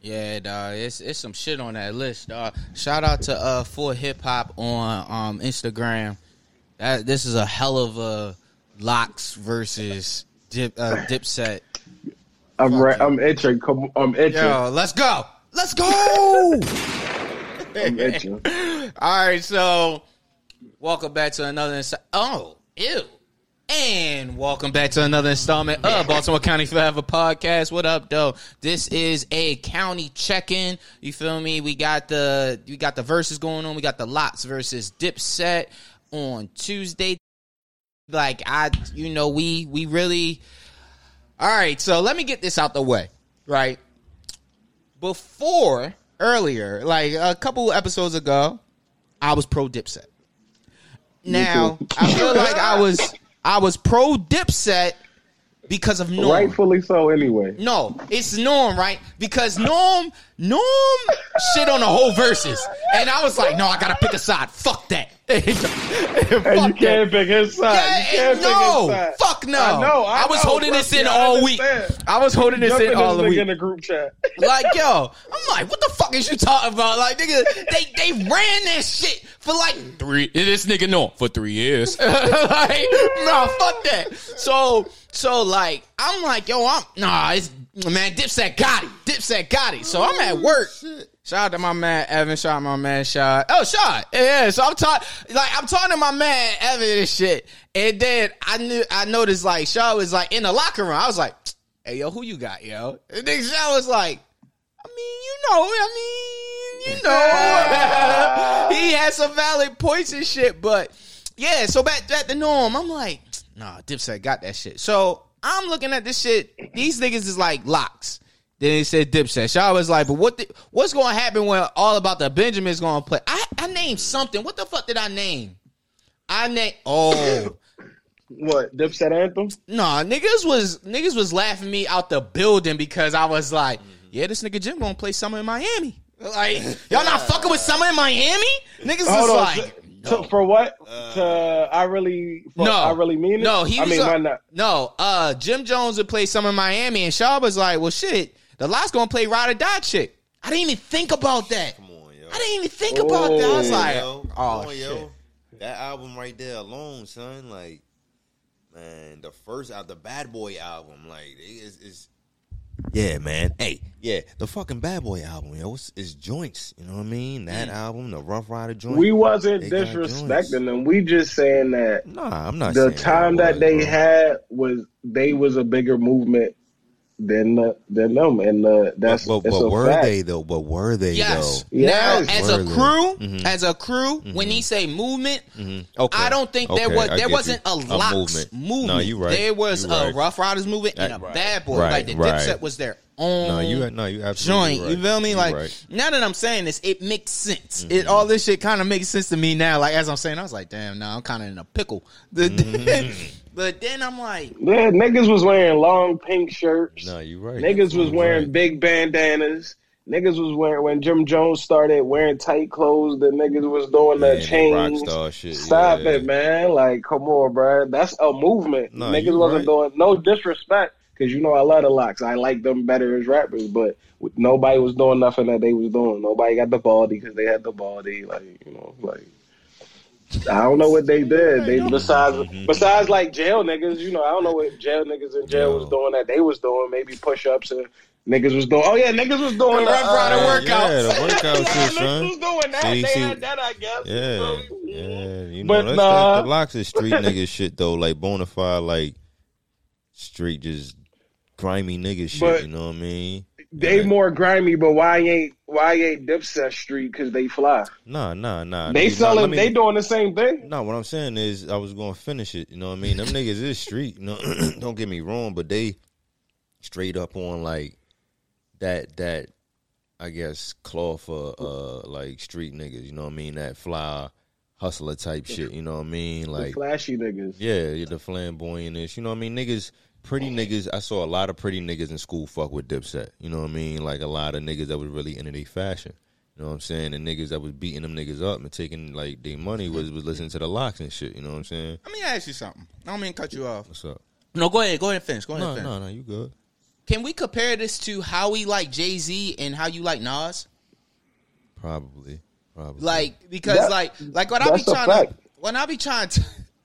Yeah, dog. It's it's some shit on that list, dog. Shout out to uh for hip hop on um Instagram. That this is a hell of a LOX versus dip uh, Dipset. I'm re- I'm itching. Come, I'm itching. Yo, let's go. Let's go. I'm itching. All right, so welcome back to another. Insta- oh, ew. And welcome back to another installment of Baltimore County Forever podcast. What up, though? This is a county check-in. You feel me? We got the we got the verses going on. We got the LOX versus Dipset on Tuesday. Like I, you know, we we really. All right, so let me get this out the way. Right before earlier, like a couple episodes ago, I was pro Dipset. Now. I feel like I was I was pro Dipset because of Norm. Rightfully so. Anyway, No, it's Norm, right? Because Norm, Norm shit on the whole verses, and I was like, no, I gotta pick a side. Fuck that. and you Fuck can't pick his side. yeah, you can't no, pick his side. fuck no. I know. I, was know, holding this in I all week. I was holding this Jumping in all this the nigga week. in the group chat. Like, yo, I'm like, what the fuck is you talking about? Like, nigga, they they ran that shit for like three. This nigga no for three years. like, no, fuck that. So, so like, I'm like, yo, I'm nah, it's man, Dipset got it. Dipset got it. So I'm at work. Shout out to my man Evan. Shout out to my man Shot. Oh, Shot. Yeah. So I'm talking like I'm talking to my man Evan and shit. And then I knew I noticed like Shaw was like in the locker room. I was like, hey yo, who you got, yo? And then Shaw was like, I mean, you know, I mean, you know, he had some valid points and shit, but yeah. So back at the norm, I'm like, nah, Dipset got that shit. So I'm looking at this shit. These niggas is like LOX. Then he said Dipset. Shaw was like, but what? The, what's going to happen when all about the Benjamins going to play? I I named something. What the fuck did I name? I named. Oh. What Dipset anthem? Nah, niggas was niggas was laughing me out the building because I was like, yeah, this nigga Jim gonna play summer in Miami. Like, y'all not fucking with summer in Miami? Niggas Hold was on. like, To- for what? to I really, for, no, I really mean it. No, he I was mean, uh, why not? no. Uh, Jim Jones would play summer in Miami, and Shaw was like, well, shit, the lot's gonna play ride or die chick. I didn't even think about that. Come on, yo. I didn't even think about that. I was Oh. like, yo, come oh on, shit. yo. That album right there alone, son, like, man, the first out the Bad Boy album, like, it's, it's yeah, man. Hey, yeah, the fucking Bad Boy album, yo, it's, it's joints. You know what I mean? That Mm. album, the Ruff Ryder joint. We wasn't disrespecting them. We just saying that nah, I'm not. the saying time that was, they bro. had was they was a bigger movement than the, than them, and uh, that's but, but, but a were fact. they though? But were they Yes. though? Yes. Now, as a Were they? crew, Mhm. as a crew, when he say movement, Mhm. Okay, I don't think there was there wasn't you. a LOX movement. No, you right. There was You a right. Ruff Ryders movement and a Right. Bad Boy. Right, Like the right. Dipset was their own No, you no, you absolutely joint. right. You feel me? You Like right. now that I'm saying this, it makes sense. Mm-hmm. It all this shit kind of makes sense to me now. Like as I'm saying, I was like, damn, now I'm kind of in a pickle. The- Mm-hmm. but then I'm like, Yeah, niggas was wearing long pink shirts. No, you right. Niggas was wearing right. big bandanas. Niggas was wearing when Jim Jones started wearing tight clothes. The niggas was doing Yeah, the that chains. rockstar shit. Stop yeah. it, man! Like, come on, bro. That's a movement. No, niggas wasn't right. doing no disrespect because you know I love the LOX. I like them better as rappers, but nobody was doing nothing that they was doing. Nobody got the baldy because they had the baldy. Like, you know, like. I don't know what they did. They besides Mm-hmm. besides like jail niggas, you know, I don't know what jail niggas in jail was doing that they was doing. Maybe push ups and niggas was doing. Oh yeah, niggas was doing Rough uh, Rider uh, workout. Yeah, the workout yeah, shit, niggas son. was doing that. See, they see- had that, I guess. Yeah, yeah. You know, But that's, nah. that's the LOX is street nigga shit though, like bona fide, like street just grimy nigga shit. But- you know what I mean? They more grimy, but why ain't why ain't Dipset Street? Because they fly. Nah, nah, nah. They Nah, selling. let me- they doing the same thing. No, what I'm saying is I was gonna finish it. You know what I mean? Them niggas is street. You know, don't get me wrong, but they straight up on like that that I guess claw for uh like street niggas. You know what I mean? That fly hustler type shit. You know what I mean? The Like flashy niggas. yeah, yeah, the flamboyantness. You know what I mean? Niggas, pretty niggas. I saw a lot of pretty niggas in school fuck with Dipset. You know what I mean? Like a lot of niggas that was really into their fashion. You know what I'm saying? And niggas that was beating them niggas up and taking like their money was was listening to the LOX and shit. You know what I'm saying? let me ask you something. I don't mean to cut you off. What's up? No, go ahead. Go ahead and finish. Go ahead No, and finish. no, no. You good? can we compare this to how we like Jay Z and how you like Nas? Probably. Probably. Like because That- like like when I be trying to when I be trying to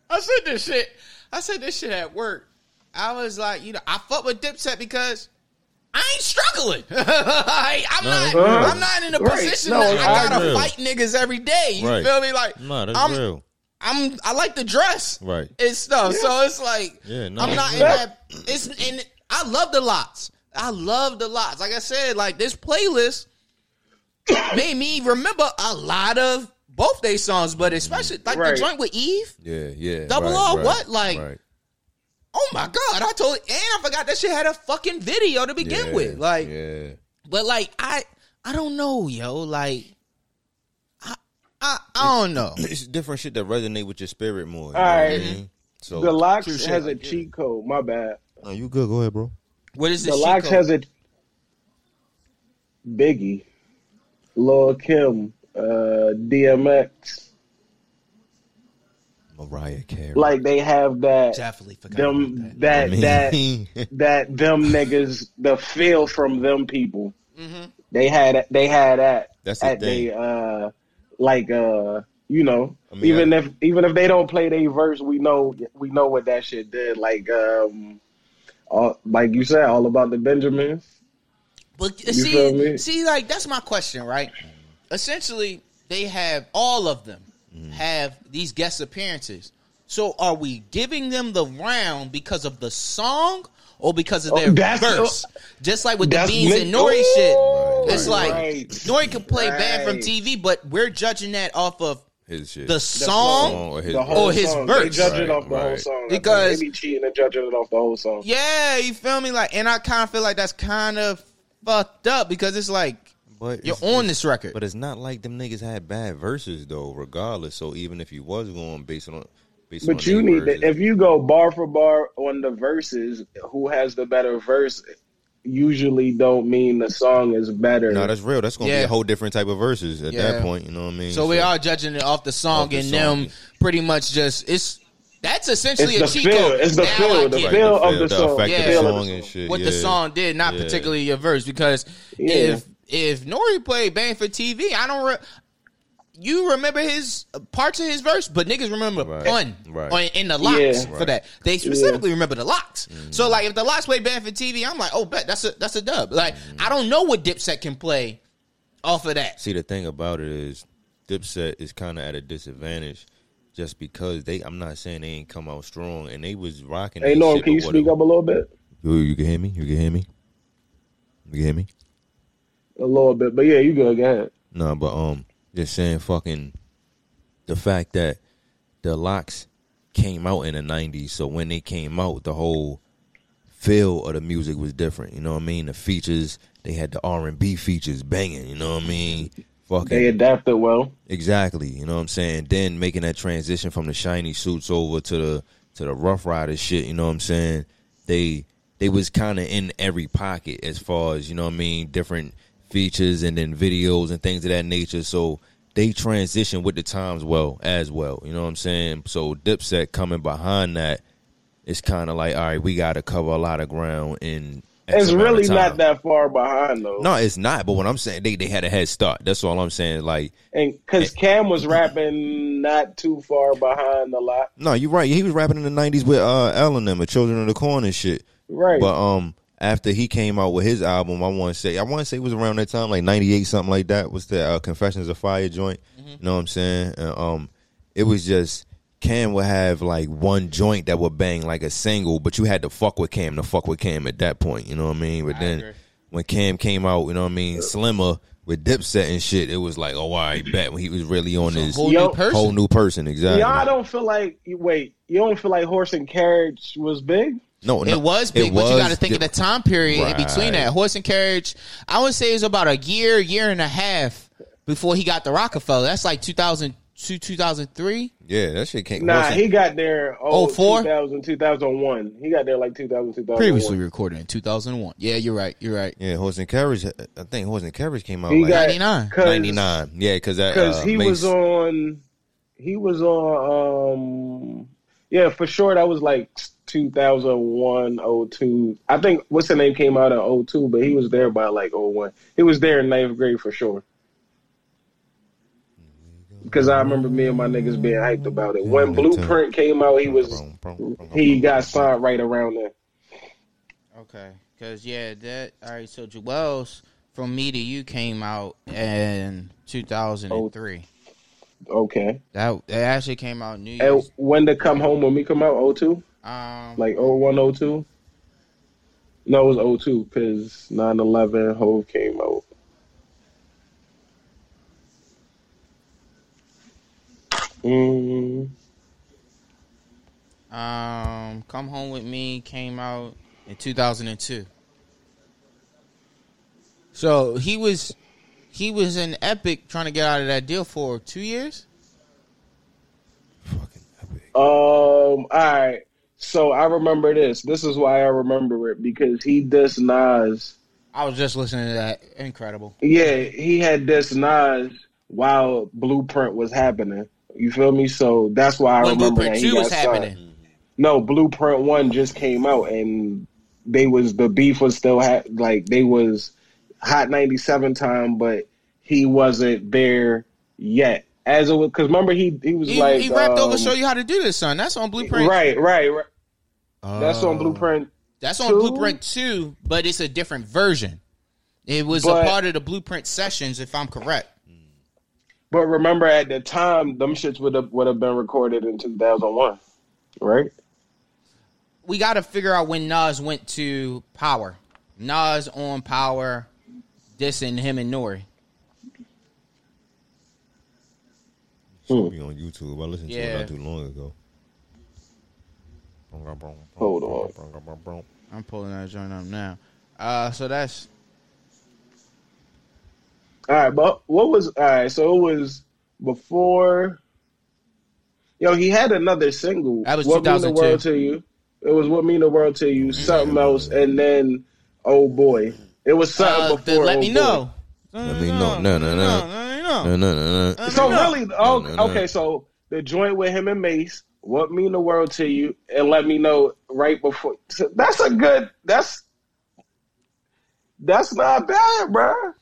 I said this shit I said this shit at work. I was like, you know, I fuck with Dipset because I ain't struggling. Like, I'm No, not. it's. I'm not in a Right. position No, that I gotta real. fight niggas every day. You Right. feel me? Like, Nah, that's I'm, real. I'm. I like to dress Right. and stuff. So it's like, Yeah, no, I'm it's not in that. It's and I love the LOX. I love the LOX. Like I said, like this playlist made me remember a lot of both their songs, but especially like Right. the joint with Eve. Yeah, yeah. Double right, R, right, what? Like, right. Oh my god! I totally and I forgot that shit had a fucking video to begin Yeah, with. Like, yeah. but like I I don't know, yo. Like I I, I don't know. It's different shit that resonate with your spirit more. All right. All know what I right. mean? So The LOX True shit, has a yeah. cheat code. My bad. no, you good. Go ahead, bro. What is The this? LOX has a Biggie, Lil Kim, uh, DMX. Mariah Carey. Like they have that definitely forgot them that. that that that them niggas the feel from them people. Mhm. They had they had that That's the at thing. they uh like uh you know I mean, even I- if even if they don't play their verse we know we know what that shit did like um all, like you said all about the Benjamins. But feel see, see, like that's my question, right? Essentially, they have all of them Mm-hmm. have these guest appearances. So, are we giving them the round because of the song or because of Oh, their that's- verse? Just like with the Beans lit- and Nori shit, Right, it's right, like right. Nori can play banned from TV, but we're judging that off of his shit. the song song. or his The verse. whole Or his song. verse. They judge it Right, off the whole right. song Because- they be cheating and judging it off the whole song. Yeah, you feel me? Like, and I kind of feel like that's kind of fucked up because it's like But you're on this record. But it's not like them niggas had bad verses though, regardless. So even if you was going based on based on But you need verses, to, if you go bar for bar on the verses, who has the better verse usually don't mean the song is better. No, that's real. That's gonna be a whole different type of verses at Yeah. that point. You know what I mean? So we are judging it off the song Off the and song. them pretty much just it's that's essentially it's a the cheat code. It's the Now I feel. The get feel Right, of the the song. Yeah. of the feel of song the and song. shit. what yeah. the song did, not Yeah. particularly your verse. Because Yeah. if if Nori played Banned from TV, I don't. Re- you remember his uh, parts of his verse, but niggas remember Right. Pun Right. on, in the LOX Yeah. for Right. that. They specifically remember the LOX. So like, if the LOX play Banned from TV, I'm like, oh, bet that's a that's a dub. Like, I don't know what Dipset can play off of that. See, the thing about it is, Dipset is kind of at a disadvantage, just because they. I'm not saying they ain't come out strong, and they was rocking. Hey, that Norm, can you speak up a little bit? You, you can hear me. You can hear me. You can hear me. A little bit, but yeah, you go. Go ahead. No, but um, just saying, fucking, the fact that the LOX came out in the '90s, so when they came out, the whole feel of the music was different. You know what I mean? The features, they had the R and B features banging. You know what I mean? Fucking They adapted well. Exactly. You know what I'm saying? Then making that transition from the shiny suits over to the to the Ruff Ryder shit, you know what I'm saying? They they was kind of in every pocket as far as, you know what I mean, different features and then videos and things of that nature. So they transition with the times well as well. You know what I'm saying? So Dipset coming behind that, it's kind of like, all right, we got to cover a lot of ground in. X It's really not that far behind though. No, it's not. But what I'm saying, they they had a head start. That's all I'm saying. Like, And because Cam was rapping not too far behind a lot. No, you're right. He was rapping in the '90s with uh, L and them, the Children of the Corn and shit. Right. But um, after he came out with his album, I want to say, I want to say it was around that time, like '98, something like that. Was the uh, Confessions of Fire joint? You know what I'm saying? And, um, it was just Cam would have like one joint that would bang like a single, but you had to fuck with Cam to fuck with Cam at that point. You know what I mean? But I then agree. when Cam came out, you know what I mean, Slimmer with Dipset and shit, it was like, oh, I bet when he was really on his Whole Yo- new person. whole new person. Exactly. Y'all don't feel like wait. You don't feel like Horse and Carriage was big. No, no, It was big, but you got to think of the time period in between that. Horse and carriage, I would say it was about a year, year and a half before he got the Rockefeller. That's like 2002, 2003. Yeah, that shit came. Nah, Horse and- he got there. Oh, 04? 2000, 2001. He got there like 2000, 2001. Previously recorded in 2001. Yeah, you're right. You're right. yeah, Horse and Carriage. I think Horse and Carriage came out He like got 99. cause, ninety nine. Yeah, because that Because uh, he Mace- was on. He was on. um Yeah, for sure. That was like 2001, 02. I think what's the name came out in 02, but he was there by like 01. He was there in ninth grade for sure. Because I remember me and my niggas being hyped about it. When Blueprint came out, he was he got signed right around there. Okay, because yeah, that all right. So Juelz from Me to You came out in 2003. Okay. That it actually came out New And when did Come Home When Me come out? 02? Um, Like 01, 02? No, it was 02 because 9 11 Hove came out. Mm, um, Come Home with Me came out in 2002. So he was he was in Epic trying to get out of that deal for two years. Fucking epic. um, all right. So I remember this. This is why I remember it because he dissed Nas. I was just listening to that. Incredible. Yeah, he had dissed Nas while Blueprint was happening. You feel me? So that's why I when remember Blueprint that he Two got was signed. happening. No, Blueprint One just came out, and they was the beef was still ha- like they was hot ninety seven time, but he wasn't there yet. As it was, because remember he he was He, like he rapped over um, "Show You How to Do This," son. That's on Blueprint. right, right, right. That's on Oh. Blueprint. That's on Two? Blueprint Two, but it's a different version. It was But- a part of the Blueprint sessions, if I'm correct. But remember, at the time, them shits would have would have been recorded in two thousand one, right? We got to figure out when Nas went to Power. Nas on Power, dissing him and Nori. Should be on YouTube. I listened to it not too long ago. Hold on. I'm pulling that joint up now. Uh, so that's All right, but what was all right? So it was before. Yo, he had another single. That was what mean the 2002. world to you? It was what mean the world to you? Something else, and then oh boy, it was something uh, the before. Let oh Me know. Let me know. No, no, no. Let. No, no, no, no. So really, okay. So the joint with him and Mace, what mean the world to you, and let me know right before. so that's a good. That's that's not bad, bruh.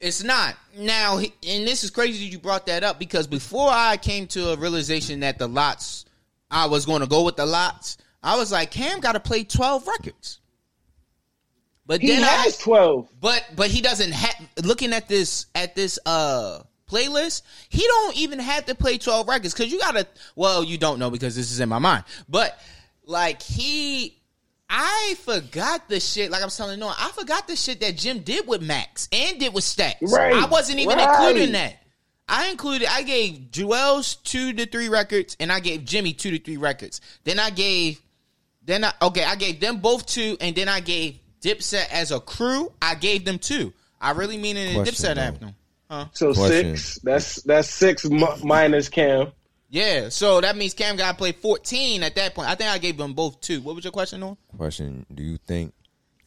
It's not. Now, and this is crazy that you brought that up because before I came to a realization that the LOX, I was going to go with the LOX, I was like, Cam got to play 12 records. But He then I, has twelve. but but he doesn't have looking at this at this uh playlist he don't even have to play 12 records because you gotta well you don't know because this is in my mind but like he i forgot the shit like i'm telling no i forgot the shit that jim did with max and did with stacks Right, i wasn't even right. including that I included. I gave Juelz two to three records, and I gave Jimmy two to three records. Then I gave, then I okay, I gave them both two, and then I gave Dipset as a crew. I gave them two. I really mean it in Question, Dipset though. anthem. Huh? So Question. six. That's that's six mi- minus Cam. Yeah. So that means Cam got to play fourteen at that point. I think I gave them both two. What was your question, Noah? Question: Do you think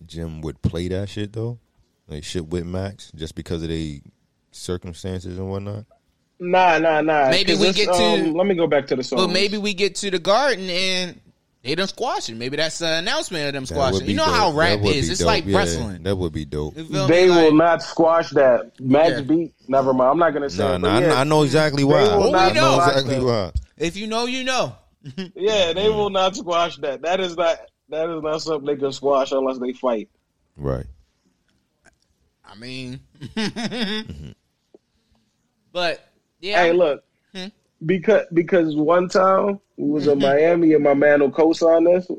Jim would play that shit though? Like shit with Max just because of the circumstances and whatnot? Nah, nah, nah. Maybe we get to- um, let me go back to the song. But maybe we get to the garden and they done squash it. Maybe that's the announcement of them squashing. You know dope. how rap is. It's dope. like Yeah, wrestling. That would be dope. They me? will not squash that. Max Yeah. beat. Never mind. I'm not gonna say. Nah, it, nah, I, yeah, I know exactly why. They will I know exactly why. If you know, you know. Yeah, they will not squash that. That is not. That is not something they can squash unless they fight. Right. I mean, but yeah, Hey, look. Hmm? Because because one time we was in Miami and my man will co-sign this,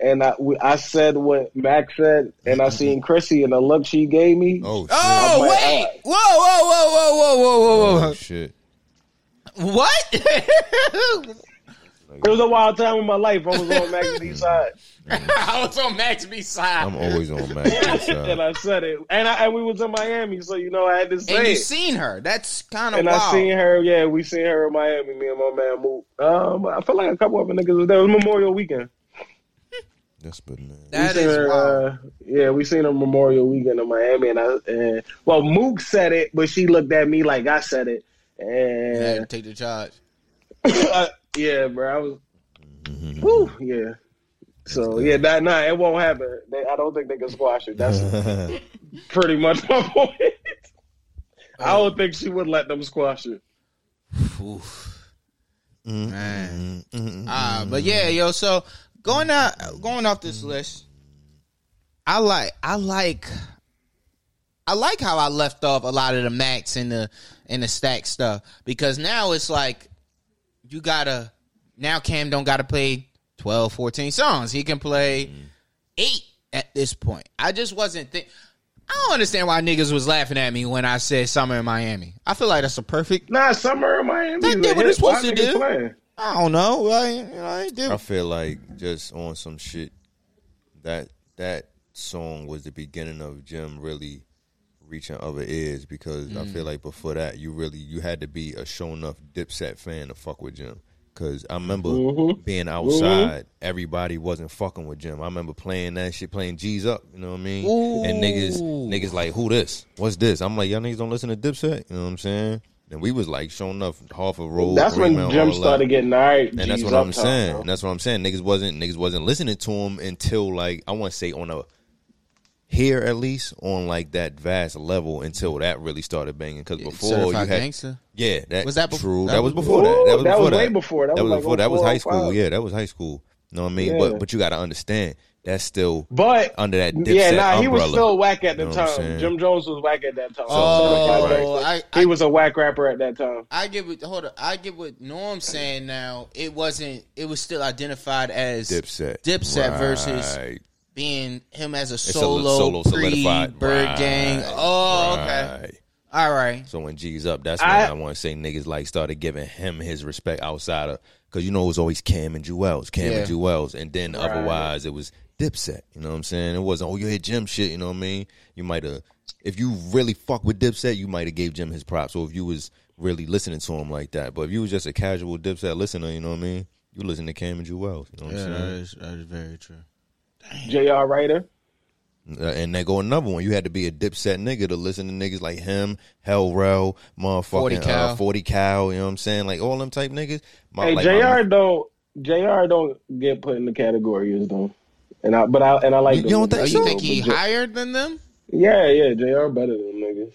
and I we, I said what Max said, and I seen Chrissy and the look she gave me. Oh, oh shit. Oh like, wait! Whoa! Whoa! Whoa! Whoa! Whoa! Whoa! Whoa! Oh shit. Whoa! What? It was a wild time in my life. I was on Max B side, I was on Max B side, I'm always on Max and side. And I said it, and I and we was in Miami, so you know I had to say and you it. seen her. That's kind of And wild. I seen her, yeah, we seen her in Miami, me and my man Mook. Um, I feel like a couple other niggas was there. It was Memorial Weekend. That's bananas. That we seen her, wild. Uh, yeah, we seen her Memorial Weekend in Miami, and I, and well, Mook said it, but she looked at me like I said it, You had to and take the charge. Yeah, bro, I was. Mm-hmm. Woo, yeah. So yeah, that nah, it won't happen. They, I don't think they can squash it. That's pretty much my point. I don't think she would let them squash it. Oof. Man. Uh, but yeah, yo. So going out, going off this list, I like, I like, I like how I left off a lot of the max and the and the stack stuff because now it's like you gotta now Cam don't gotta play 12, 14 songs. He can play eight at this point. I just wasn't think. I don't understand why niggas was laughing at me when I said summer in Miami. I feel like that's a perfect. Nah, summer in Miami. They did what it's supposed to do. playing? I don't know. Like, you know, I did. I feel like just on some shit that that song was the beginning of Jim really reaching other ears because I Mm. feel like before that you really you had to be a show enough Dipset fan to fuck with Jim. Cause I remember Mm-hmm. being outside, everybody wasn't fucking with Jim. I remember playing that shit, playing G's up. You know what I mean? And niggas, niggas like, who this? What's this? I'm like, y'all niggas don't listen to Dipset. You know what I'm saying? And we was like, showing up half a road. That's when Greenmount, Jim all that. started getting all right. And that's what I'm up top, saying. bro. And that's what I'm saying. Niggas wasn't niggas wasn't listening to him until like I want to say on a here at least on like that vast level until that really started banging. Because before Certified you had Gangster? yeah that Was that bef- true that that, was was before that that was That before was that way before. That that was was like before that was high school 05. yeah that was high school. You know what I mean? Yeah. But but you got to understand that's still But under that Dipset yeah, nah, he was still whack at the You know time. Jim Jones was whack at that time. Oh, Certified Gangsta. I- he I- was a whack rapper at that time. I get what hold on. I get what Norm's saying now. It wasn't. It was still identified as Dipset Dipset versus Right. Being him as a a solo, solo pre solidified. Bird Right. Gang. Oh, okay. Right. All right. So when G's up, that's when I- I, want to say niggas like started giving him his respect outside of because you know it was always Cam and Juelz, Cam Yeah. and Juelz, and then Right. otherwise it was Dipset. You know what I'm saying? It wasn't oh you hit Jim shit. You know what I mean? You might have if you really fuck with Dipset, you might have gave Jim his props. Or if you was really listening to him like that, but if you was just a casual Dipset listener, you know what I mean? You listen to Cam and Juelz. You know what Yeah, I'm saying? is that is very true. J.R. Writer. Uh, and they go another one. You had to be a dipset nigga to listen to niggas like him, Hell Rell, motherfucking 40 40 Cal. Uh, 40 Cal, you know what I'm saying? Like all them type niggas. My, Hey, like Jr. my- don't Jr. don't get put in the category as though, and I but I and I like You- you don't think Oh, so? you think he J- higher than them? Yeah, yeah, Jr. better than niggas.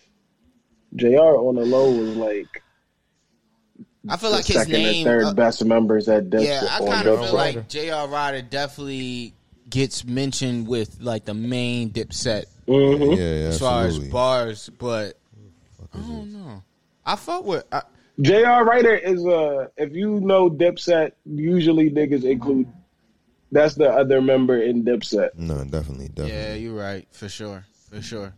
Jr. on the low was like I feel the like his second name. and third uh, best members at Dipset. yeah, I kind of Dipset. feel like Jr. Writer definitely gets mentioned with like the main Dipset Mhm. Yeah, yeah, as far as bars, but I don't know. I fuck with. I, J.R. Writer is uh if you know Dipset, usually niggas include that's the other member in Dipset. No, definitely, definitely. yeah, you're right for sure, for sure.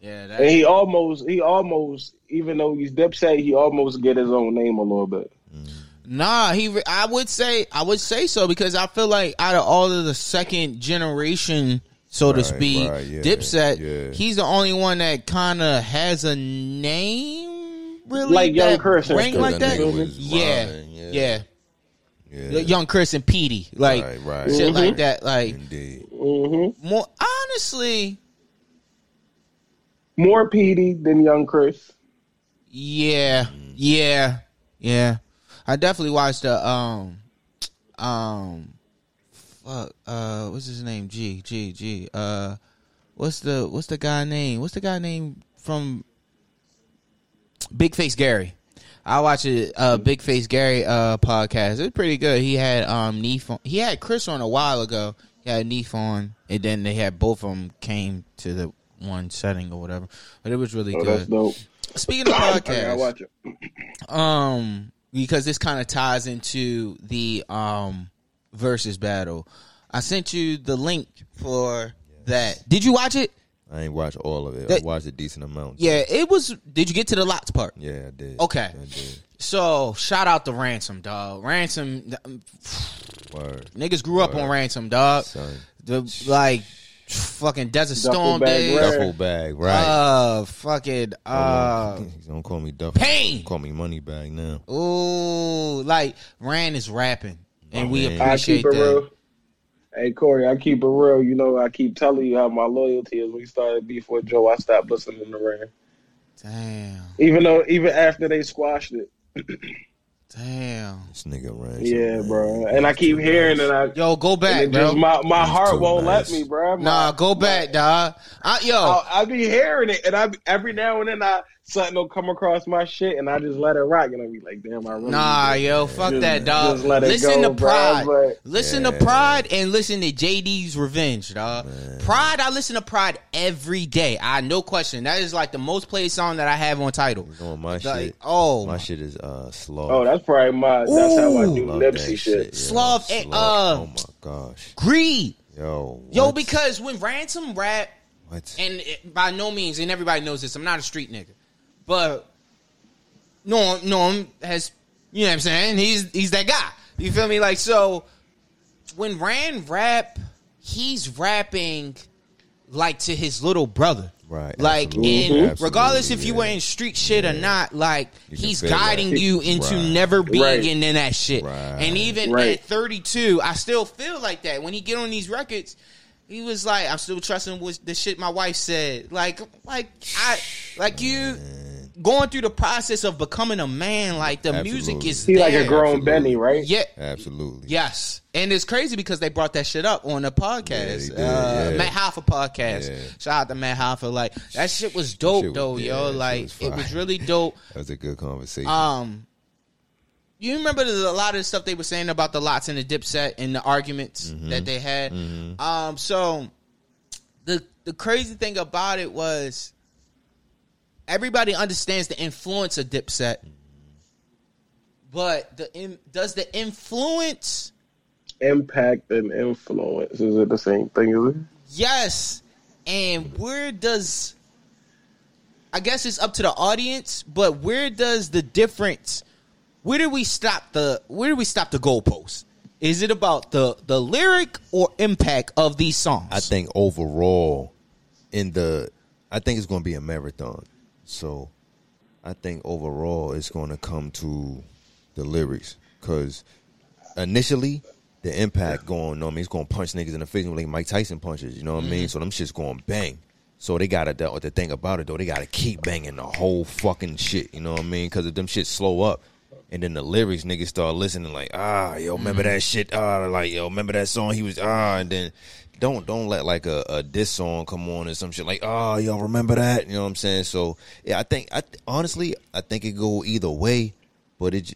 Yeah, And he almost he almost even though he's Dipset, he almost get his own name a little bit. Nah. He, re- I would say, I would say so because I feel like out of all of the second generation, so to speak, right, yeah, Dipset, yeah. he's the only one that kind of has a name, really, Like Young Chris and ring like that. Yeah, rhyming, yeah, yeah. Yeah. Young Chris and Petey, like Right, right. shit Mhm. like that, like Indeed. hmm more honestly. More Petey than Young Chris. Yeah, yeah, yeah. I definitely watched the um, um, fuck, uh, what's his name? G, G, G. Uh, what's the what's the guy name? What's the guy name from Big Face Gary? I watched a uh, Big Face Gary uh podcast. It's pretty good. He had um Neef on. He had Chris on a while ago. He had Neef on, and then they had both of them came to the one setting or whatever. But it was really Oh, that's good. Speaking of I podcasts, gotta watch it. um because this kind of ties into the um versus battle i sent you the link for that did you watch it I ain't watched all of it. That- I watched a decent amount. yeah it was did you get to the LOX part Yeah, I did. Okay. I did. so shout out to ransom dog ransom Word. niggas grew up on ransom dog Son. the like fucking desert Duffel storm bag days. Duffel bag, right. uh fucking uh don't call me Duffel. pain. Call me money bag now. ooh like ran is rapping and we Man. I appreciate keep it that real. Hey Corey, I keep it real. You know, I keep telling you how my loyalty is. We started before Joe. I stopped listening to Rain, damn even though even after they squashed it. Damn. This nigga ran. Yeah, bro. And I keep hearing and I Yo, go back, bro. just my my He's heart won't nice. let me, bro. My- nah, go back, dog. I, yo, I'll, I be hearing it, and I every now and then I something will come across my shit, and I just let it rock, and I be like, damn, I really Nah, just- yo, fuck just- that, dog. just let it Listen go, to bro, Pride. but- listen to Pride and listen to JD's Revenge, dog. Pride, I listen to Pride every day. I no question. That is like the most played song that I have on title. Oh, my Like, shit. oh, My shit is uh slow. Oh, that's probably my. That's how I Ooh. do Love Nipsey shit. yo. Slav, Slow. uh, oh my gosh, greed, yo, yo. Because when Ransom rap, what? and it, by no means, and everybody knows this, I'm not a street nigga, but Norm, Norm has, you know what I'm saying? He's he's that guy. You feel me? Like so, when Rand rap, he's rapping like to his little brother. Right, Like, absolutely. and Absolutely, regardless if you were in street shit or not, like he's guiding that. you into Right. never being Right. in that shit. Right. And even Right. at 32, I still feel like that. When he get on these records, he was like, "I'm still trusting what the shit my wife said." Like, like I, like you going through the process of becoming a man. Like the music is He like a grown Absolutely. Benny, right? Yeah. Absolutely. Yes, and it's crazy because they brought that shit up on the podcast, Yeah, uh, yeah. Math Hoffa podcast. Yeah. Shout out to Math Hoffa. Like that shit was dope, shit was- though, yeah, yo. Like was it was really dope. That was a good conversation. Um, you remember the, a lot of the stuff they were saying about the LOX and the dipset and the arguments Mm-hmm. that they had. Um, so the the crazy thing about it was everybody understands the influence of dipset, but the in, does the influence Impact and influence is it the same thing? Is it? Yes. And where does I guess it's up to the audience, but where does the difference where do we stop the where do we stop the goalpost? Is it about the the lyric or impact of these songs? I think overall, in the, I think it's going to be a marathon. So, I think overall it's going to come to the lyrics because initially the impact going. I mean, it's going to punch niggas in the face like Mike Tyson punches. You know what I mean? So them shit's going bang. So they gotta the, the thing about it though, they gotta keep banging the whole fucking shit. You know what I mean? Because if them shit slow up, and then the lyrics niggas start listening like ah yo remember that shit ah like yo remember that song he was ah and then don't don't let like a, a diss song come on or some shit like oh y'all remember that you know what I'm saying so yeah I think I honestly I think it go either way but it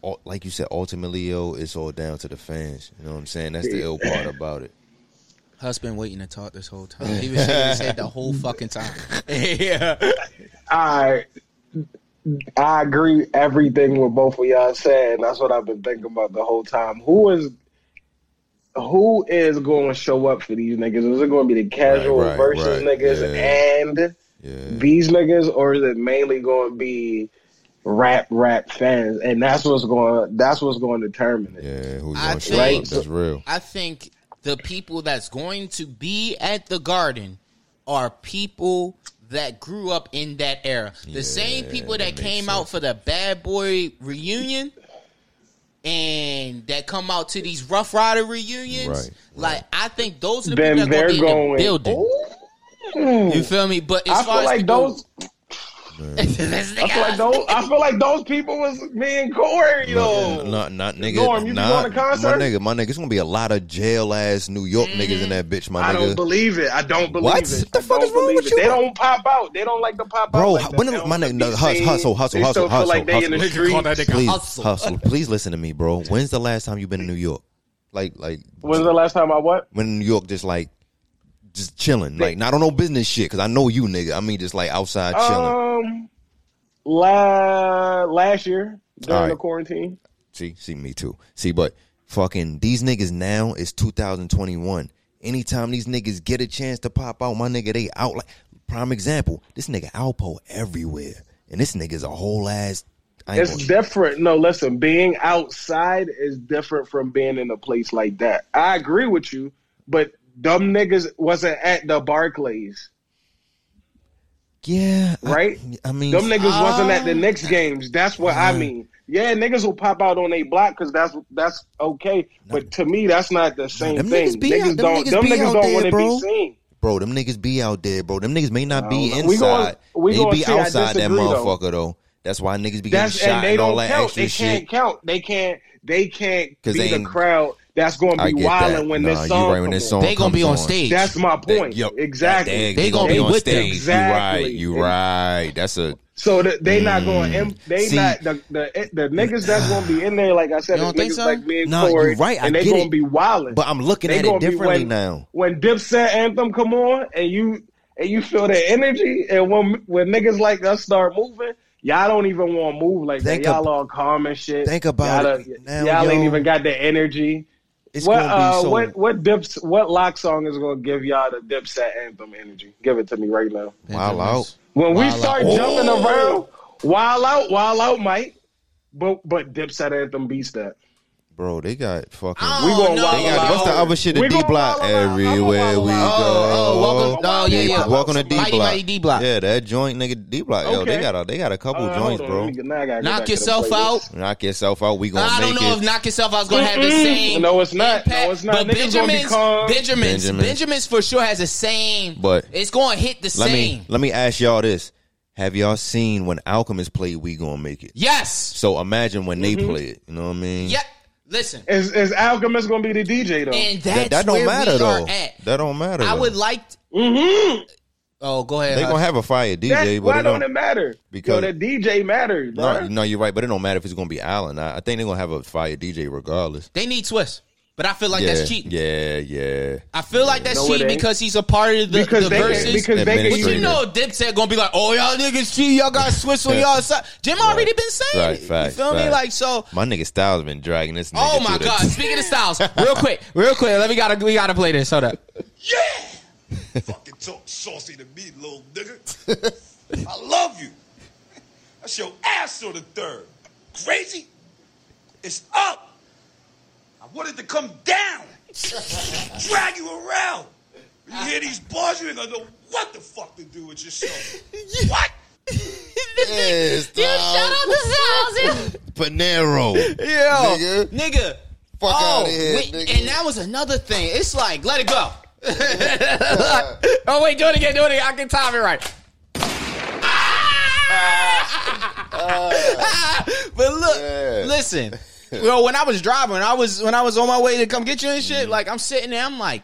all- like you said ultimately yo it's all down to the fans you know what I'm saying that's the ill part about it Husband waiting to talk this whole time. He was shaking his head the whole fucking time. yeah. I I agree everything with both of y'all said. That's what I've been thinking about the whole time. Who is who is going to show up for these niggas? Is it going to be the casual Right, right, versus right, niggas yeah. and yeah these niggas, or is it mainly going to be rap rap fans? And that's what's going. That's what's going to determine it. yeah who's I gonna show think- up that's real I think the people that's going to be at the garden are people that grew up in that era. The same people that, that came sense. out for the Bad Boy reunion and that come out to these Ruff Ryder reunions. Right, Like I think those are the Then people that they're going to be in the building. Ooh. You feel me? But as I far feel as like people- those. I feel like those. I feel like those people was me and Corey. Yo, Not, not nigga. Norm, you be nah, going to concert? My nigga, my nigga. It's gonna be a lot of jail ass New York niggas in mm-hmm. that bitch, my nigga, I don't believe it. I don't believe What? it. What the I fuck is wrong with it. you, They don't pop out. They don't like to pop Bro, out. Like when that. my nigga- no, to hustle, hustle, hustle, They hustle, feel hustle, like they in the hustle. street. please, hustle. hustle. Please listen to me, bro. When's the last time you been in New York? Like, like When's the last time I what? when New York, just like, just chilling, like not on no business shit. Cause I know you, nigga. I mean, just like outside chilling. Um, la- last year during right. the quarantine. See, see me too. See, but fucking these niggas now is 2021. Anytime these niggas get a chance to pop out, my nigga, they out like prime example. This nigga Alpo everywhere, and this nigga's a whole ass. It's gonna- different. No, listen, being outside is different from being in a place like that. I agree with you, but dumb niggas wasn't at the Barclays, yeah, right? I, mean, Them niggas wasn't at the Ah. Knicks games. That's what I mean. Yeah, niggas will pop out on a block because that's that's okay. But to me, that's not the same thing. niggas be out- don't. niggas them niggas don't want to be seen. bro, them niggas be out there, bro. Them niggas may not be I. We inside. we they gonna be see. I outside that disagree, though. motherfucker though. That's why niggas be getting That's shot and they and all that count. extra They shit. can't count. They can't. They can't 'Cause be they the crowd that's going to be get that. wilding when Nah, this you song right when this song They gonna be comes on stage. That's my point. Yo, exactly. They, They gonna gonna be be on with them. stage. You right. Exactly. You right. That's a So that they not going. Mm. They See- not the, the the niggas that's going to be in there. Like I said, You don't is think niggas so? like me and No, Corey, right. I and they get gonna it. be wilding. But I'm looking They at it differently when- now. when Dipset anthem come on and you and you feel that energy, and when when niggas like us start moving, y'all don't even want to move like Think that. Y'all ab- all calm and shit. think about y'all it now, y'all ain't even got the energy. It's what gonna be uh, so. what what dips what lock song is gonna give y'all the Dipset anthem energy? Give it to me right now. Wild out. When we start Out. jumping Oh! around, wild out, wild out, Mike. But but Dipset anthem beats that. Bro, they got fucking. I We don't gonna know. wild They got, out. what's the other shit? The D block wild out. I'm gonna everywhere we go. Oh, oh, welcome- oh, yeah, yeah. Welcome to D block. Mighty, mighty D Block. Yeah, that joint nigga D block. Yo, they got a they got a couple Uh, joints, bro. let me get- now I gotta go back Knock yourself out. Knock yourself out. We gonna I don't make know it. if knock yourself out is gonna have the same. No, it's not. impact, No, it's not. But Niggas Benjamin's. Benjamin's, Benjamin's for sure has the same. But- it's gonna hit the let same. me let me ask y'all this: Have y'all seen when Alchemist played "We Gonna Make It"? yes. So imagine when Mm-hmm. they play it. You know what I mean? Yeah. Listen, Is is Alchemist gonna be the DJ though? and that's That, that don't where matter we though. are at. That don't matter. I though. would like. mm-hmm. Oh, go ahead. They Hush. gonna have a fire DJ, That, but why it don't don't. it matter? Because- Yo, the DJ matters, bro. No, no, you're right, but it don't matter if it's gonna be Allen. I, I think they're gonna have a fire DJ regardless. They need Swizz, but I feel like yeah, that's cheating. yeah, yeah. I feel like that's No, cheating because he's a part of the, because the they verses. because they can But you know, Dipset gonna be like, "Oh, y'all niggas cheat. Y'all got Swizz on y'all side." Jim already been saying Right, it. facts, you feel me? Like so. My nigga Styles been dragging this. Nigga Oh my through the- god! Speaking of styles, real quick, real quick. Let me gotta we gotta play this. Hold up. Yeah! Fucking talk saucy to me, little nigga. I love you. That's your ass on the third. Crazy? It's up. I wanted to come down. Drag you around. You hear these bars, you ain't gonna know what the fuck to do with yourself. What? Yeah, Styles. out to Styles. Panero. Yeah. Nigga. nigga. Fuck oh, of here, wait, nigga. and that was another thing. It's like, let it go. oh wait, do it again, do it again. I can time it right. Ah! but look, Yeah. listen. Well, when I was driving, I was when I was on my way to come get you and shit. Mm-hmm. Like I'm sitting there, I'm like,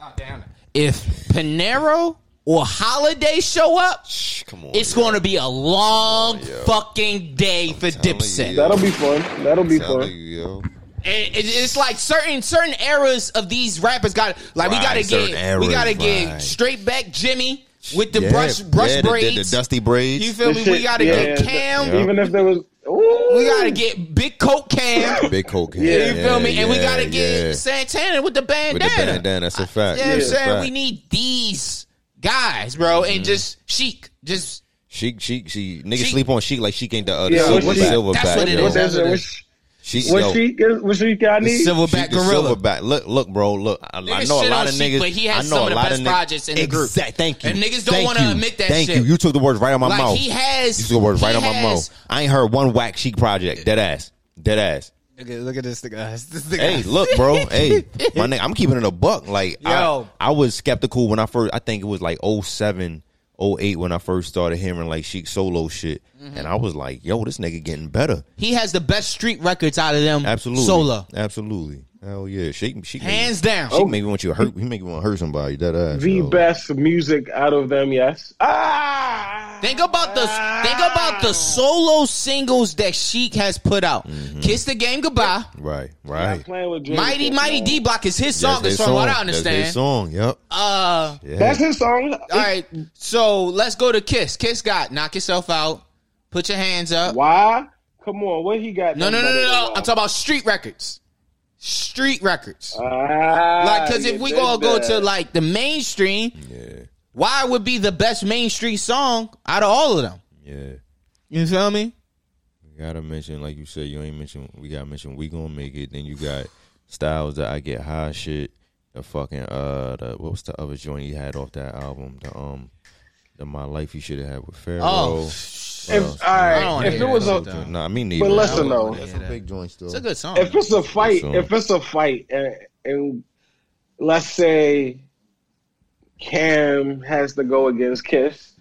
oh, if Panero or Holiday show up, Shh, Come on. it's yo. going to be a long yo. fucking day for Dipset. you. That'll be fun. That'll be fun. you, yo. And it- it's like certain certain eras of these rappers got like we gotta get eras, we gotta get straight back Jimmy with the Yeah, brush brush yeah, the- the- the, dusty braids. you feel me? This We gotta yeah, get Cam. Yeah. Even if there was, ooh, We gotta get Big Coat Cam. Big coke. Yeah. you feel me? and we gotta get yeah. Santana with the with bandana. the bandana. That's a fact. You know what I'm saying? We need these guys, bro, Mm-hmm. and just chic. Just Sheek, Sheek, she niggas Sheek. sleep on Sheek like Sheek ain't the other Yeah, silverback. what silverback, That's what it yo. is. what that's That's what it what is. Yo, she what she got the need? silverback Sheek the gorilla. silverback. Look, look, bro. Look, I, I Niggas know a shit lot on of Sheek, niggas. but he has I know some a of the lot best niggas- projects in the group. Exact. Thank you. And niggas don't Thank wanna you. admit that Thank shit. you. You took the words right out my Like, mouth. he has- You took the words right he out my mouth. I ain't heard one whack Sheek project. Dead ass. Dead ass. Look at, look at this guys. This nigga. Hey, look, bro. hey, my nigga, I'm keeping it a buck. Like, Yo. I, I was skeptical when I first. I think it was like 07, 08 when I first started hearing like Sheek solo shit, Mm-hmm. and I was like, yo, this nigga getting better. he has the best street records out of them. Absolutely, solo, absolutely. Hell yeah, Sheek, Sheek hands down. Sheek make me want you to hurt. He make me want to hurt somebody. That ass. The yo. best music out of them, yes. Ah, Think about the think about the solo singles that Sheek has put out. Mm-hmm. Kiss the game goodbye. Right, right. playing with Jay Mighty Mighty. D Block is his song. That's That's their from what I That's their understand. song. Yep. Uh, Yeah. That's his song. all right. So let's go to Kiss. Kiss got knock yourself out. Put your hands up. Why? Come on, what he got? No, no, no, no, no. I'm talking about street records. Street records. Ah, Like, because if we did gonna go to like the mainstream, Yeah, why would be the best mainstream song out of all of them? yeah. You feel me? You gotta mention, like you said, you ain't mention. We gotta mention. We gonna make it. Then you got styles that I get high shit. The fucking uh, the what was the other joint he had off that album? The um, the my life he should have had with Pharrell. Oh, If, else? all I don't if hear it was a, no, though. Nah, me neither. But listen, though. that's a big joint still. It's a good song. if it's a fight, song. if it's a fight, and, and let's say Cam has to go against Kiss,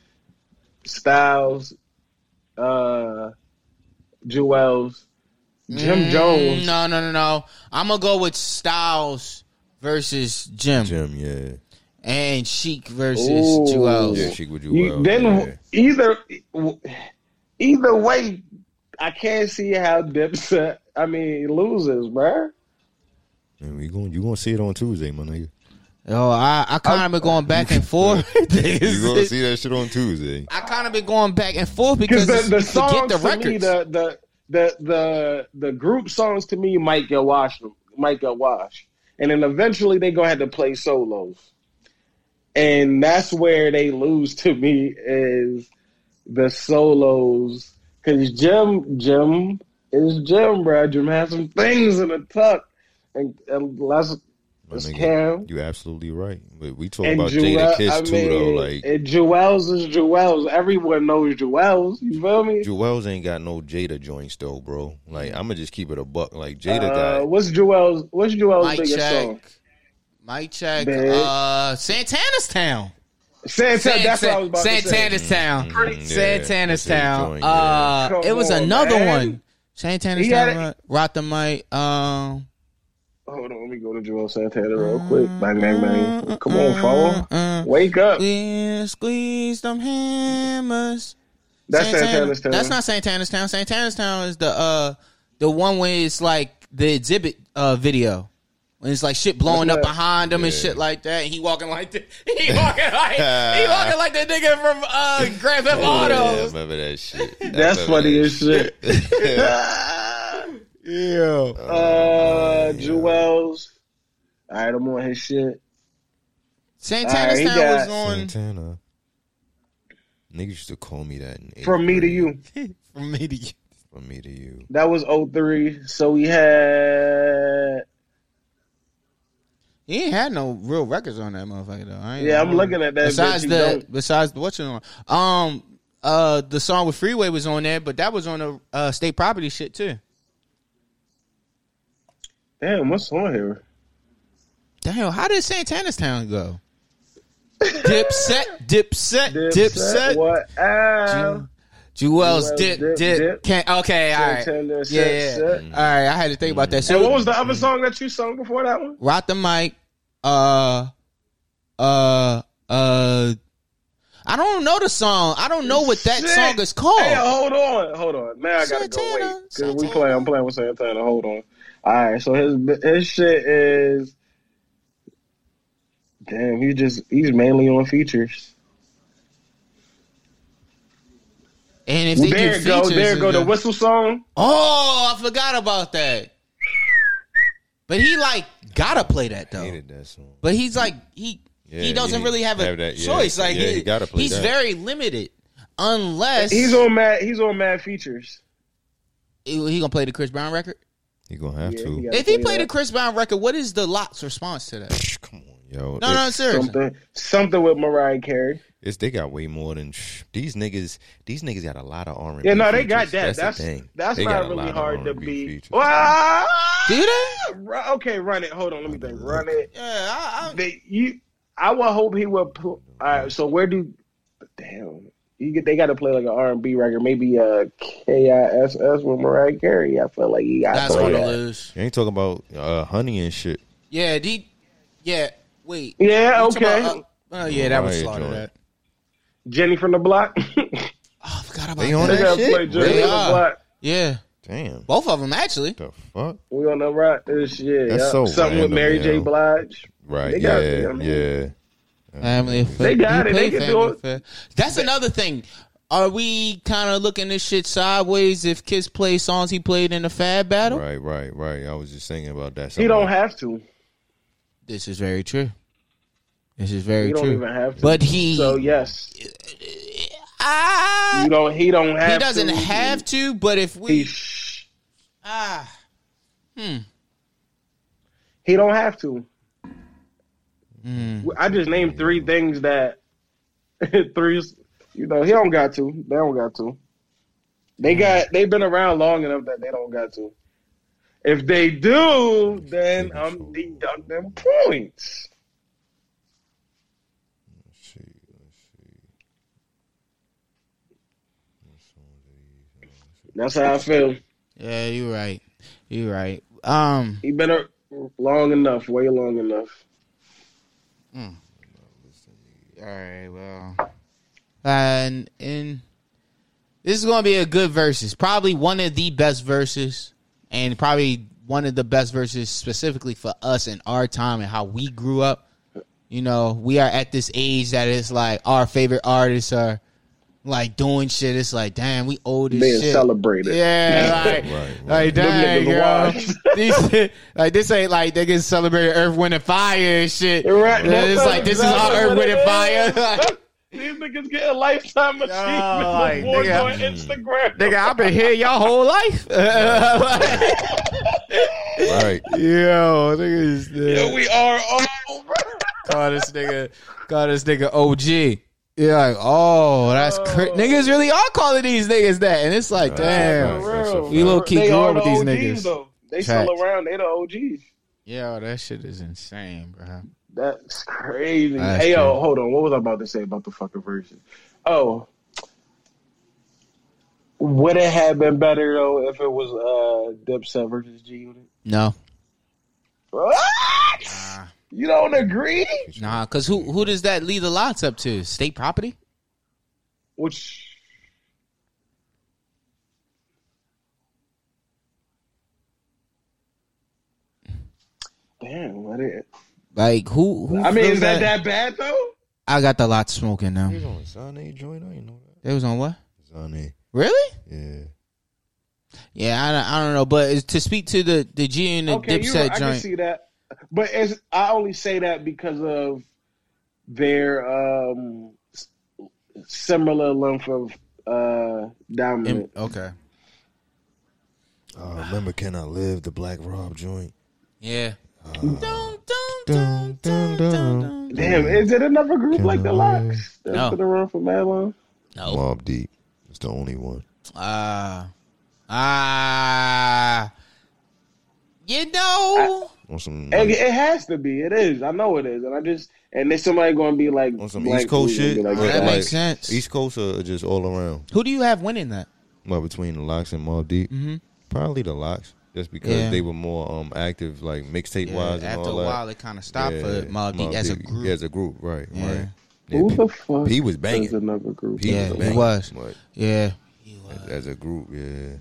Styles, uh, Juelz, Jim Mm, Jones. No, no, no, no. I'm gonna go with Styles versus Jim, Jim, yeah, and Sheek versus Ooh. Juelz. yeah, she would do You- then yeah. either either way, I can't see how Dipset. I mean, loses, bruh. Man, we going you gonna see it on Tuesday, my nigga. Yo, I I kind of been going back and forth. You gonna see that shit on Tuesday. I kind of been going back and forth because Because the, the to songs get the to records. me, the, the the the the group songs to me might get washed, might get washed, and then eventually they gonna have to play solos, and that's where they lose to me is the solos because Jim Jim is Jim, bro. Jim has some things in the tuck, and, and let's My let's nigga, Cam. You absolutely right. But we talk And about Jewel, Jadakiss I too, mean, though. Like and Juelz is Juelz. Everyone knows Juelz. You feel me? Juelz ain't got no Jada joints though, bro. Like I'm gonna just keep it a buck. Like Jada Uh, got what's Juelz? What's Juelz Mic biggest check. song? Mic check. Big. Uh, Santana's Town. Santana. That's what I was about Santana's to say. Town. Mm, yeah, Santana's Town. joint, yeah. Uh, Come it was on, another man. one. Santana's He Town. it- right? Rock the mic. Um, Hold on, let me go to Juelz Santana real quick. Bang, bang, bang. Come on, phone. uh, Wake up. squeeze, squeeze them hammers. That's Santana- Santana's Town. That's not Santana's Town. Santana's Town is the uh the one where it's like the exhibit uh video. When it's like shit blowing up behind him and shit like that. And he walking like that. He walking like he walking like the nigga from uh Grand Theft Yeah, I remember that shit. I That's funny that as shit. Yeah. uh, Juelz. All right, I'm on his shit. Santana Alright, he got- was on Santana. Niggas used to call me that. In From me to you. from me to you. From me to you. That was 03. So we had. He ain't had no real records on that motherfucker though. I ain't Yeah, I'm lie. looking at that. Besides bitch, the don't. besides the what's it on? Um uh the song with Freeway was on there, but that was on a uh, state property shit too. Damn, what's on here? Damn, how did Santana's Town go? Dipset, Dipset, Dipset. What? Ah. Juelz, Juelz, dip, Dip, dip. Dip. Can't, okay, all right. Santana, Yeah, set, yeah. set. All right, I had to think about that. So, And what was the other song that you sung before that one? Rock the mic. Uh, uh, uh. I don't know the song. I don't know what that Shit. song is called. Hey, hold on, hold on. Now I gotta go wait because we play. I'm playing with Santana. Hold on. All right, so his his shit is. Damn, he just he's mainly on features. and if they there do go, there go it's the whistle song. Oh, I forgot about that. But he like gotta play that though. Hated that song. But he's like he Yeah, he doesn't he really have a have that- yeah, choice. Like yeah, he, he gotta play he's that. very limited, unless He's on mad. He's on mad features. he, he gonna play the Chris Brown record. You gonna have Yeah, to. he If he play played the that. Chris Brown record, what is the Lot's response to that? Come on, yo. No, no, It- seriously. something something with Mariah Carey. It's they got way more than shh. these niggas. These niggas got a lot of R and Yeah, no, they got that. That's, That's the thing. that's They got not a really lot of hard to R&B beat. features. Ah! Do they? Okay, run it. Hold on, let me think. Run it. Yeah, I, I, They, you, I would hope he would. Put, all right, so where do? Damn, you get. They got to play like an R and B record, maybe a K I S S with Mariah Carey. I feel like you got that's to play gonna that. lose. You ain't talking about uh, honey and shit. Yeah, D. Yeah, wait. Yeah, okay. about, uh, oh yeah, that was Mariah slaughter. joint. That. Jenny from the block. Oh, I forgot about They on that. they that shit? play Jenny They from the are. block. Yeah, Damn. both of them actually. The fuck? We on the right this shit. That's yeah. so Something with random, Mary J. yo. Blige. Right. They got- yeah. I yeah. Family affair. They got You it. They can do it. affair. That's another thing. Are we kind of looking this shit sideways if Kiss plays songs he played in the Fab Battle? Right. Right. Right. I was just thinking about that. He don't have to. This is very true. This is very true. He don't true. even have to. But he, So yes, ah, you don't. He don't have. he doesn't to. have to. But if He, we, sh- ah, he don't have to. Mm, I just named three things that three. You know, he don't got to. They don't got to. They got. They've been around long enough that they don't got to. If they do, then I'm deducting points. Let's see. Let's see. That's how I feel. Yeah, you're right. You're right. Um, He been a, long enough, way long enough. Mm. All right, well, and and this is gonna be a good verses. Probably one of the best verses, and probably one of the best verses specifically for us in our time and how we grew up. You know, we are at this age that it's like our favorite artists are like doing shit. It's like, damn, we old as Being shit. celebrated. Yeah, like, Right, right. like Them dang, girl. These, like this ain't like they get celebrated Earth, Wind, and Fire and shit. Right. It's like this is our Exactly Earth, what Wind, it and Fire. These niggas get a lifetime achievement like, awards nigga. on Instagram. Nigga, I've been here y'all whole life. Right. Yo, niggas, Yeah, we are all. call this nigga, call this nigga OG. You're like, oh, that's cra- niggas really are calling these niggas that, and it's like, damn, For real. we low key They grew up with these OGs, niggas. Though. They Facts. still around. They the OGs. Yo, that shit is insane, bro. That's crazy. That's hey, yo, hold on. What was I about to say about the fucking version? Oh. Would it have been better though if it was uh Dipset versus G Unit? No, What? You don't agree? nah, cause who who does that lead the LOX up to? State property? Which Damn, what is it Like who? who I mean, is that that bad though? I got the lot smoking now. He was on Zane joint. I didn't know that. They was on what? Zane. Really? Yeah. Yeah, I don't, I don't know, but to speak to the the G and the Okay, Dipset right, I can see that, but it's, I only say that because of their um similar length of uh dominant. Okay. Uh, remember Can I Live, the Black Rob joint? Yeah. Dun, dun, dun. Damn, is it another group Can like the I LOX that's No. been around for mad long? No. Mobb Deep. It's the only one. Ah. Ah. You know. On some It, like, it has to be. It is. I know it is, and I just and there's somebody going to be like on some East Coast shit. gonna be Like, That like, makes sense. East Coast or just all around? Who do you have winning that? Well, between the LOX and Mobb Deep, Mhm. probably the LOX, just because Yeah. they were more um active, like mixtape Yeah, wise and after all a that. while, it kind of stopped Yeah, for Mobb Deep as a group. Yeah, as a group, right? Yeah. Right. Who P- the fuck? P was is banging. another group. P Yeah, was he was. But Yeah. as a group, yeah.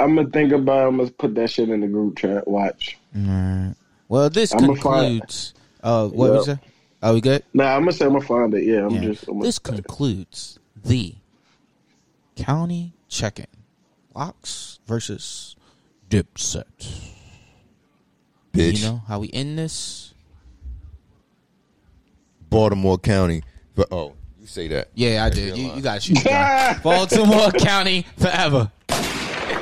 I'm gonna think about. I'm gonna put that shit in the group chat. Watch. Alright. Well, this I'ma find- concludes. Uh, what Yep. was that? Are we good? Nah, I'm gonna say I'm gonna find it. Yeah, I'm Yeah. just. I'm this gonna, concludes the county check-in. LOX versus Dipset. Bitch. You know how we end this? Baltimore County. But oh, you say that. Yeah, I did. You, you got to shoot. the gun. Baltimore County forever.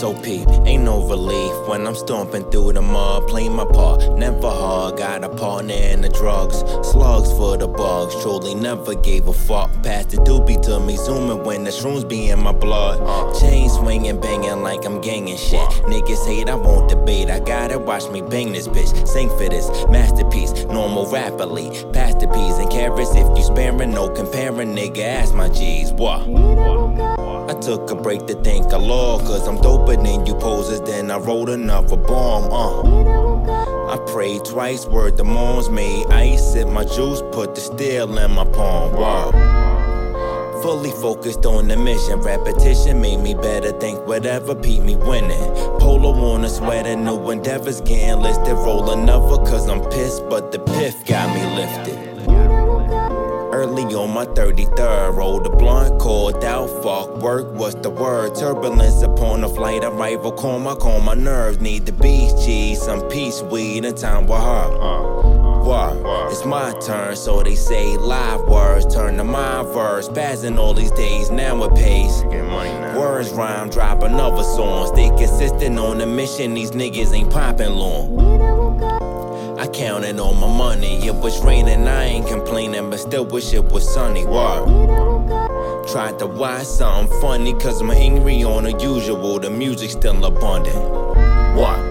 So peep, ain't no relief when I'm stomping through the mud, playing my part. Never hard, got a partner in the drugs. Slugs for the bugs, truly never gave a fuck. Pass the doobie to me, zooming when the shrooms be in my blood. Chain swinging, banging like I'm ganging shit. Niggas hate, I won't debate. I gotta watch me bang this bitch. Sing for this masterpiece, normal rapidly. Pass the peas and carrots if you sparing, no comparing, nigga. Ask my G's, what? I took a break to thank Allah, cause I'm doper than you posers. Then I wrote another bomb, uh. I prayed twice, word the moms made ice in my juice, put the steel in my palm. Wow. Fully focused on the mission, repetition made me better. Think whatever beat me winning. Polo on a sweater, new endeavors getting listed. Roll another, cause I'm pissed, but the piff got me lifted. Early on my 33rd, rolled a blunt, called out, fuck work, what's the word? Turbulence upon a flight, arrival, calm, my calm my nerves, need the beach cheese, some peace weed, and time with her. What? It's my turn, so they say live words, turn to my verse, passing all these days, now it pays. Words rhyme, drop another song, stay consistent on the mission, these niggas ain't popping long. I counted on my money. It was raining, I ain't complaining, but still wish it was sunny. Word. Tried to watch something funny, cause I'm angry on the usual. The music still abundant. What?